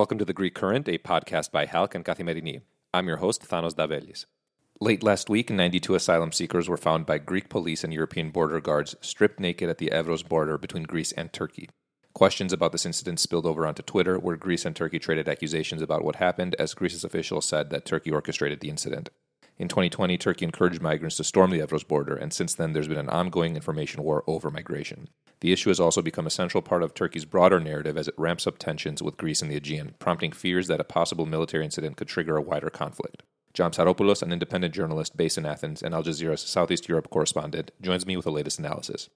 Welcome to The Greek Current, a podcast by HALC and Kathimerini. I'm your host, Thanos Davelis. Late last week, 92 asylum seekers were found by Greek police and European border guards stripped naked at the Evros border between Greece and Turkey. Questions about this incident spilled over onto Twitter, where Greece and Turkey traded accusations about what happened, as Greece's officials said that Turkey orchestrated the incident. In 2020, Turkey encouraged migrants to storm the Evros border, and since then there's been an ongoing information war over migration. The issue has also become a central part of Turkey's broader narrative as it ramps up tensions with Greece and the Aegean, prompting fears that a possible military incident could trigger a wider conflict. John Psaropoulos, an independent journalist based in Athens and Al Jazeera's Southeast Europe correspondent, joins me with the latest analysis.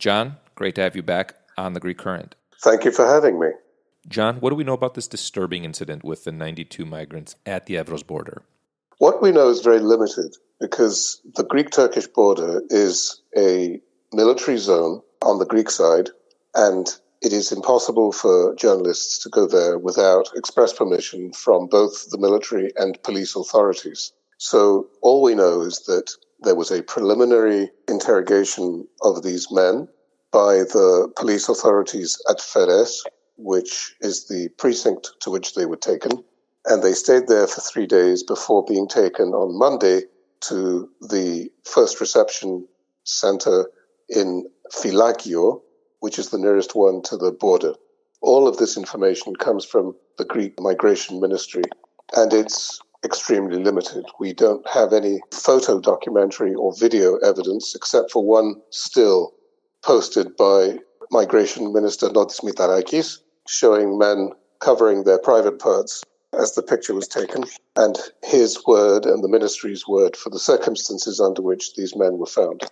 John, great to have you back on the Greek Current. Thank you for having me. John, what do we know about this disturbing incident with the 92 migrants at the Evros border? What we know is very limited because the Greek Turkish border is a military zone on the Greek side, and it is impossible for journalists to go there without express permission from both the military and police authorities. So all we know is that there was a preliminary interrogation of these men by the police authorities at Feres, which is the precinct to which they were taken. And they stayed there for three days before being taken on Monday to the first reception center in Fylakio, which is the nearest one to the border. All of this information comes from the Greek Migration Ministry, and it's extremely limited. We don't have any photo documentary or video evidence except for one still posted by Migration Minister Notis Mitarakis showing men covering their private parts as the picture was taken, and his word and the ministry's word for the circumstances under which these men were found.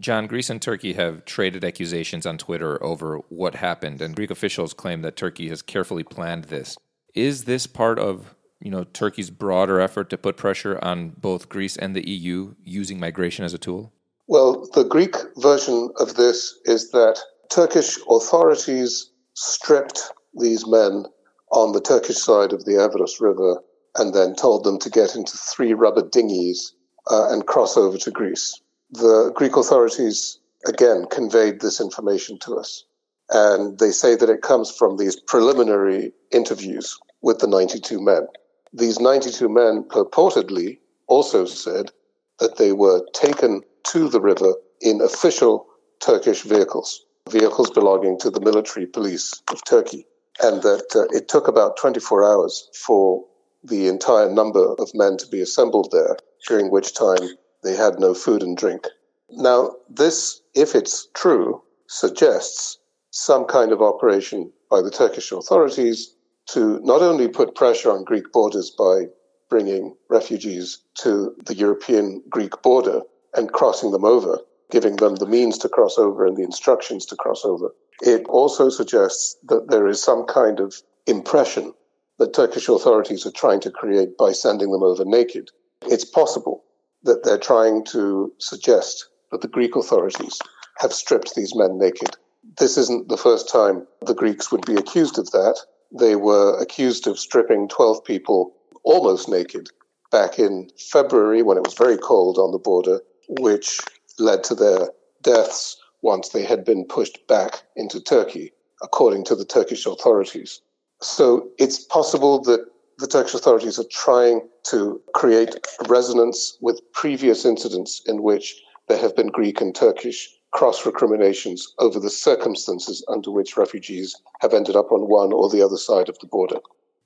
John, Greece and Turkey have traded accusations on Twitter over what happened, and Greek officials claim that Turkey has carefully planned this. Is this part of you know Turkey's broader effort to put pressure on both Greece and the EU using migration as a tool? Well, the Greek version of this is that Turkish authorities stripped these men on the Turkish side of the Evros River and then told them to get into three rubber dinghies uh, and cross over to Greece the Greek authorities again conveyed this information to us. And they say that it comes from these preliminary interviews with the 92 men. These 92 men purportedly also said that they were taken to the river in official Turkish vehicles, vehicles belonging to the military police of Turkey, and that uh, it took about 24 hours for the entire number of men to be assembled there, during which time they had no food and drink. Now, this, if it's true, suggests some kind of operation by the Turkish authorities to not only put pressure on Greek borders by bringing refugees to the European Greek border and crossing them over, giving them the means to cross over and the instructions to cross over. It also suggests that there is some kind of impression that Turkish authorities are trying to create by sending them over naked. It's possible that they're trying to suggest that the Greek authorities have stripped these men naked. This isn't the first time the Greeks would be accused of that. They were accused of stripping 12 people almost naked back in February when it was very cold on the border, which led to their deaths once they had been pushed back into Turkey, according to the Turkish authorities. So it's possible that the Turkish authorities are trying to create resonance with previous incidents in which there have been Greek and Turkish cross recriminations over the circumstances under which refugees have ended up on one or the other side of the border.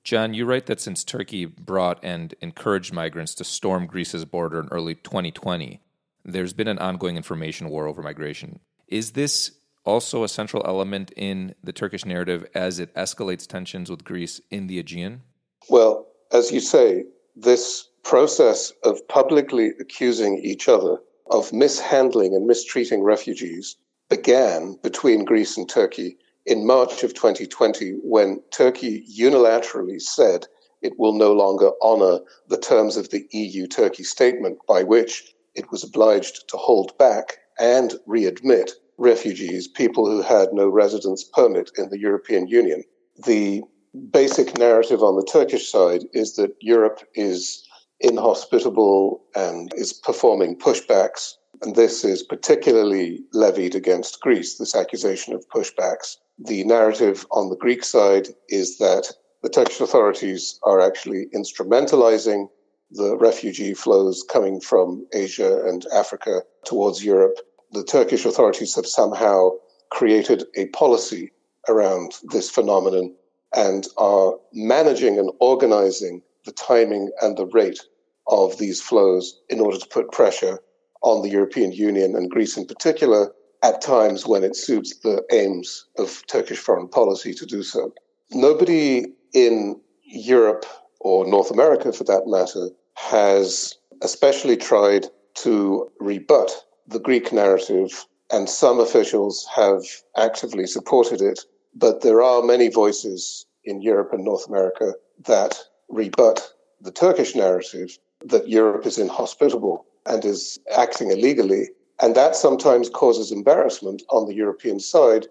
John, you write that since Turkey brought and encouraged migrants to storm Greece's border in early 2020, there's been an ongoing information war over migration. Is this also a central element in the Turkish narrative as it escalates tensions with Greece in the Aegean? Well, as you say, this process of publicly accusing each other of mishandling and mistreating refugees began between Greece and Turkey in March of 2020 when Turkey unilaterally said it will no longer honor the terms of the EU Turkey statement by which it was obliged to hold back and readmit refugees, people who had no residence permit in the European Union. The basic narrative on the Turkish side is that Europe is inhospitable and is performing pushbacks. And this is particularly levied against Greece, this accusation of pushbacks. The narrative on the Greek side is that the Turkish authorities are actually instrumentalizing the refugee flows coming from Asia and Africa towards Europe. The Turkish authorities have somehow created a policy around this phenomenon and are managing and organizing the timing and the rate of these flows in order to put pressure on the European Union and Greece in particular at times when it suits the aims of Turkish foreign policy to do so. Nobody in Europe or North America, for that matter, has especially tried to rebut the Greek narrative, and some officials have actively supported it. But there are many voices in Europe and North America that rebut the Turkish narrative that Europe is inhospitable and is acting illegally. And that sometimes causes embarrassment on the European side,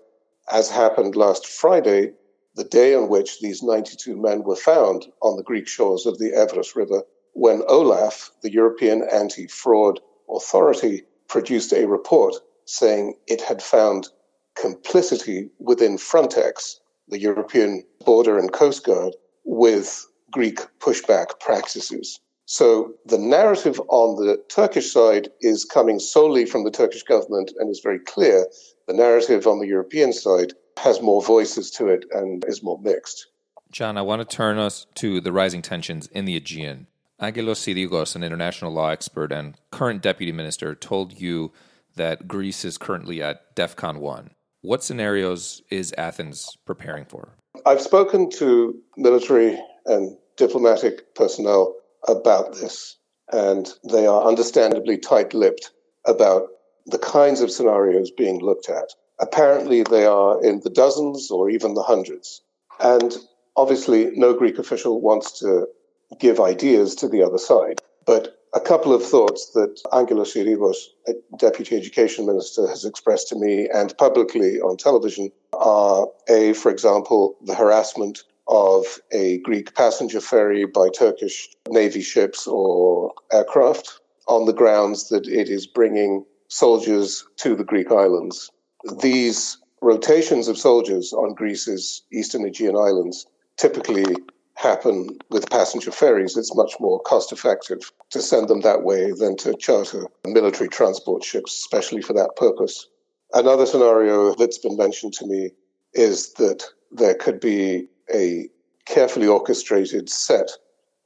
as happened last Friday, the day on which these 92 men were found on the Greek shores of the Evros River, when OLAF, the European Anti Fraud Authority, produced a report saying it had found complicity within Frontex, the European Border and Coast Guard, with Greek pushback practices. So the narrative on the Turkish side is coming solely from the Turkish government and is very clear. The narrative on the European side has more voices to it and is more mixed. John, I want to turn us to the rising tensions in the Aegean. Angelos Sirigos, an international law expert and current deputy minister, told you that Greece is currently at DEFCON 1. What scenarios is Athens preparing for? I've spoken to military and diplomatic personnel about this, and they are understandably tight lipped about the kinds of scenarios being looked at. Apparently, they are in the dozens or even the hundreds. And obviously, no Greek official wants to give ideas to the other side. But a couple of thoughts that Angelos Sirigos, Deputy Education Minister, has expressed to me and publicly on television are A, for example, the harassment of a Greek passenger ferry by Turkish Navy ships or aircraft on the grounds that it is bringing soldiers to the Greek islands. These rotations of soldiers on Greece's eastern Aegean islands typically happen with passenger ferries. It's much more cost effective to send them that way than to charter military transport ships, especially for that purpose. Another scenario that's been mentioned to me is that there could be a carefully orchestrated set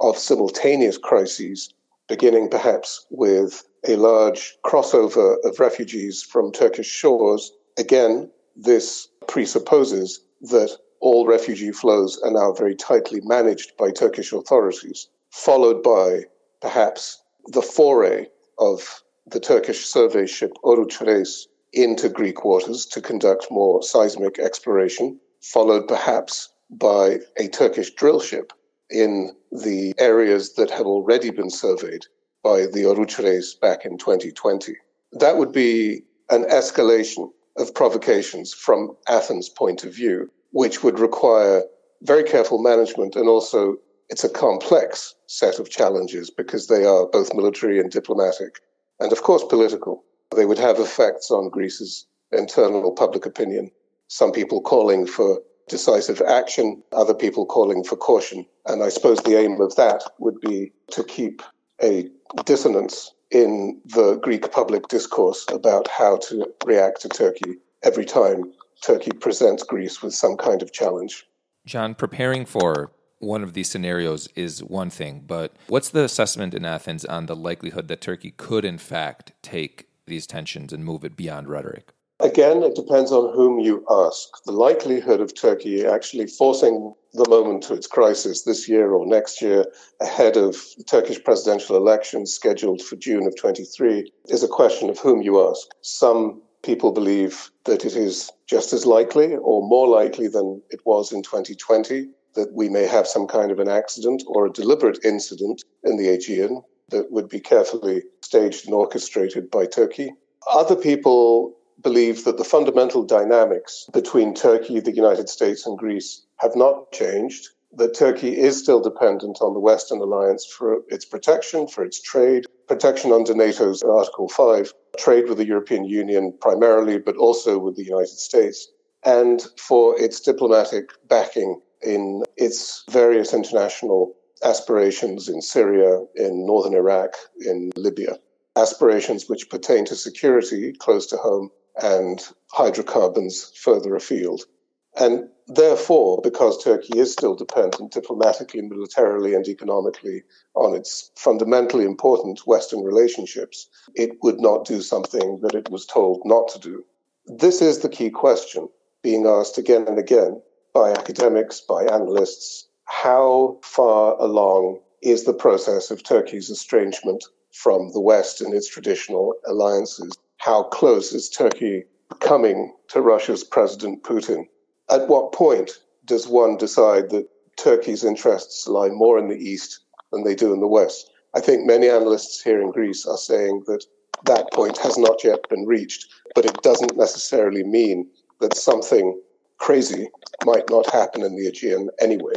of simultaneous crises, beginning perhaps with a large crossover of refugees from Turkish shores. Again, this presupposes that all refugee flows are now very tightly managed by Turkish authorities, followed by perhaps the foray of the Turkish survey ship Oruç Reis into Greek waters to conduct more seismic exploration, followed perhaps by a Turkish drill ship in the areas that have already been surveyed by the Oruç Reis back in 2020. That would be an escalation of provocations from Athens' point of view, which would require very careful management and also it's a complex set of challenges because they are both military and diplomatic and of course political. They would have effects on Greece's internal public opinion. Some people calling for decisive action, other people calling for caution. And I suppose the aim of that would be to keep a dissonance in the Greek public discourse about how to react to Turkey every time Turkey presents Greece with some kind of challenge. John, preparing for one of these scenarios is one thing, but what's the assessment in Athens on the likelihood that Turkey could, in fact, take these tensions and move it beyond rhetoric? Again, it depends on whom you ask. The likelihood of Turkey actually forcing the moment to its crisis this year or next year ahead of Turkish presidential elections scheduled for June of 23 is a question of whom you ask. Some people believe that it is just as likely or more likely than it was in 2020 that we may have some kind of an accident or a deliberate incident in the Aegean that would be carefully staged and orchestrated by Turkey. Other people believe that the fundamental dynamics between Turkey, the United States, and Greece have not changed, that Turkey is still dependent on the Western alliance for its protection, for its trade, protection under NATO's Article 5, trade with the European Union primarily, but also with the United States, and for its diplomatic backing in its various international aspirations in Syria, in northern Iraq, in Libya. Aspirations which pertain to security close to home and hydrocarbons further afield. And therefore, because Turkey is still dependent diplomatically, militarily, and economically on its fundamentally important Western relationships, it would not do something that it was told not to do. This is the key question being asked again and again by academics, by analysts. How far along is the process of Turkey's estrangement from the West and its traditional alliances? How close is Turkey coming to Russia's President Putin? At what point does one decide that Turkey's interests lie more in the East than they do in the West? I think many analysts here in Greece are saying that that point has not yet been reached, but it doesn't necessarily mean that something crazy might not happen in the Aegean anyway.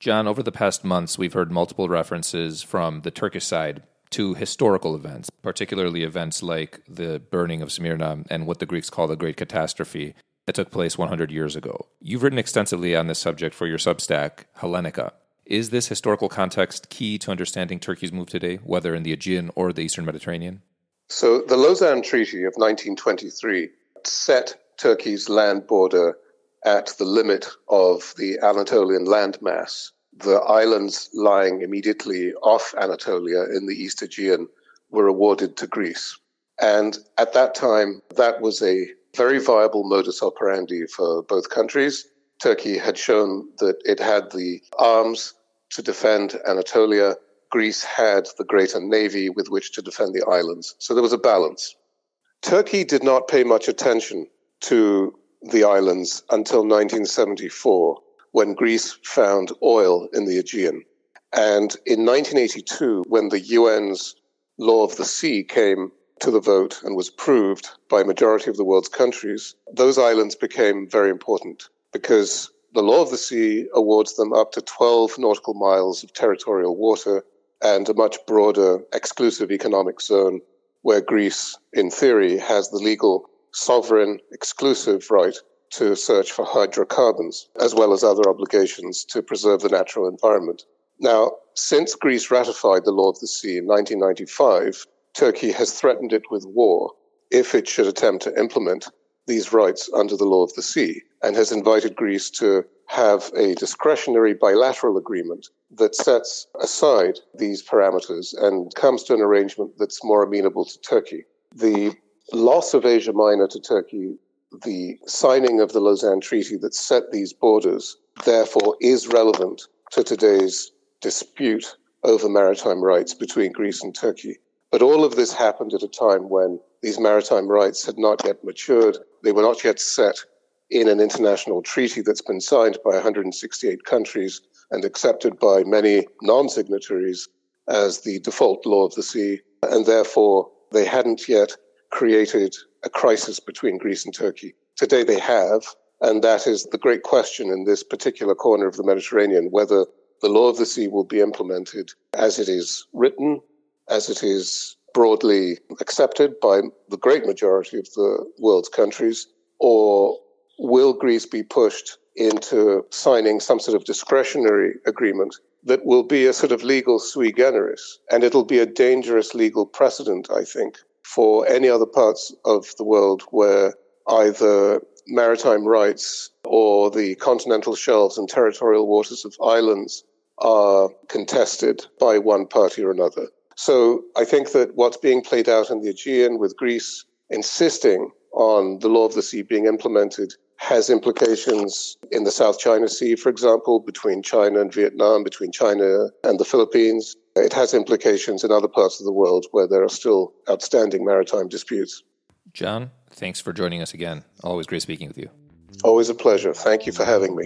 John, over the past months, we've heard multiple references from the Turkish side to historical events, particularly events like the burning of Smyrna and what the Greeks call the Great Catastrophe that took place 100 years ago. You've written extensively on this subject for your Substack, Hellenica. Is this historical context key to understanding Turkey's move today, whether in the Aegean or the Eastern Mediterranean? So, the Lausanne Treaty of 1923 set Turkey's land border at the limit of the Anatolian landmass. The islands lying immediately off Anatolia in the East Aegean were awarded to Greece. And at that time, that was a very viable modus operandi for both countries. Turkey had shown that it had the arms to defend Anatolia. Greece had the greater navy with which to defend the islands. So there was a balance. Turkey did not pay much attention to the islands until 1974, when Greece found oil in the Aegean. And in 1982, when the UN's Law of the Sea came to the vote and was approved by a majority of the world's countries, those islands became very important because the law of the sea awards them up to 12 nautical miles of territorial water and a much broader exclusive economic zone where Greece, in theory, has the legal, sovereign, exclusive right to search for hydrocarbons, as well as other obligations to preserve the natural environment. Now, since Greece ratified the Law of the Sea in 1995, Turkey has threatened it with war if it should attempt to implement these rights under the law of the sea and has invited Greece to have a discretionary bilateral agreement that sets aside these parameters and comes to an arrangement that's more amenable to Turkey. The loss of Asia Minor to Turkey, the signing of the Lausanne Treaty that set these borders, therefore is relevant to today's dispute over maritime rights between Greece and Turkey. But all of this happened at a time when these maritime rights had not yet matured. They were not yet set in an international treaty that's been signed by 168 countries and accepted by many non signatories as the default law of the sea. And therefore, they hadn't yet created a crisis between Greece and Turkey. Today they have, and that is the great question in this particular corner of the Mediterranean whether the law of the sea will be implemented as it is written as it is broadly accepted by the great majority of the world's countries, or will Greece be pushed into signing some sort of discretionary agreement that will be a sort of legal sui generis? And it'll be a dangerous legal precedent, I think, for any other parts of the world where either maritime rights or the continental shelves and territorial waters of islands are contested by one party or another. So I think that what's being played out in the Aegean with Greece insisting on the law of the sea being implemented has implications in the South China Sea, for example, between China and Vietnam, between China and the Philippines. It has implications in other parts of the world where there are still outstanding maritime disputes. John, thanks for joining us again. Always great speaking with you. Always a pleasure. Thank you for having me.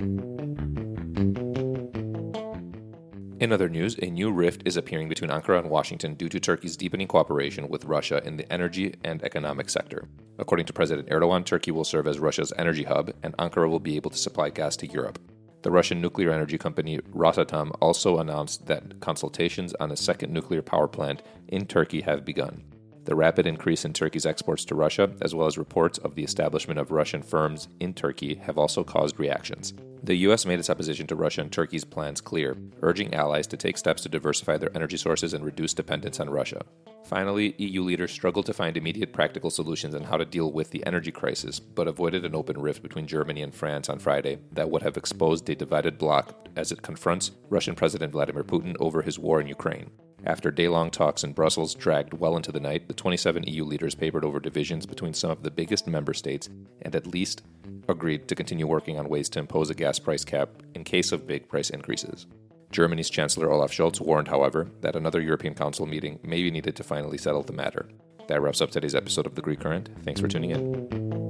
In other news, a new rift is appearing between Ankara and Washington due to Turkey's deepening cooperation with Russia in the energy and economic sector. According to President Erdogan, Turkey will serve as Russia's energy hub, and Ankara will be able to supply gas to Europe. The Russian nuclear energy company Rosatom also announced that consultations on a second nuclear power plant in Turkey have begun. The rapid increase in Turkey's exports to Russia, as well as reports of the establishment of Russian firms in Turkey, have also caused reactions. The U.S. made its opposition to Russia and Turkey's plans clear, urging allies to take steps to diversify their energy sources and reduce dependence on Russia. Finally, EU leaders struggled to find immediate practical solutions on how to deal with the energy crisis, but avoided an open rift between Germany and France on Friday that would have exposed a divided bloc as it confronts Russian President Vladimir Putin over his war in Ukraine. After day long talks in Brussels dragged well into the night, the 27 EU leaders papered over divisions between some of the biggest member states and at least agreed to continue working on ways to impose a gas price cap in case of big price increases. Germany's Chancellor Olaf Scholz warned, however, that another European Council meeting may be needed to finally settle the matter. That wraps up today's episode of The Greek Current. Thanks for tuning in.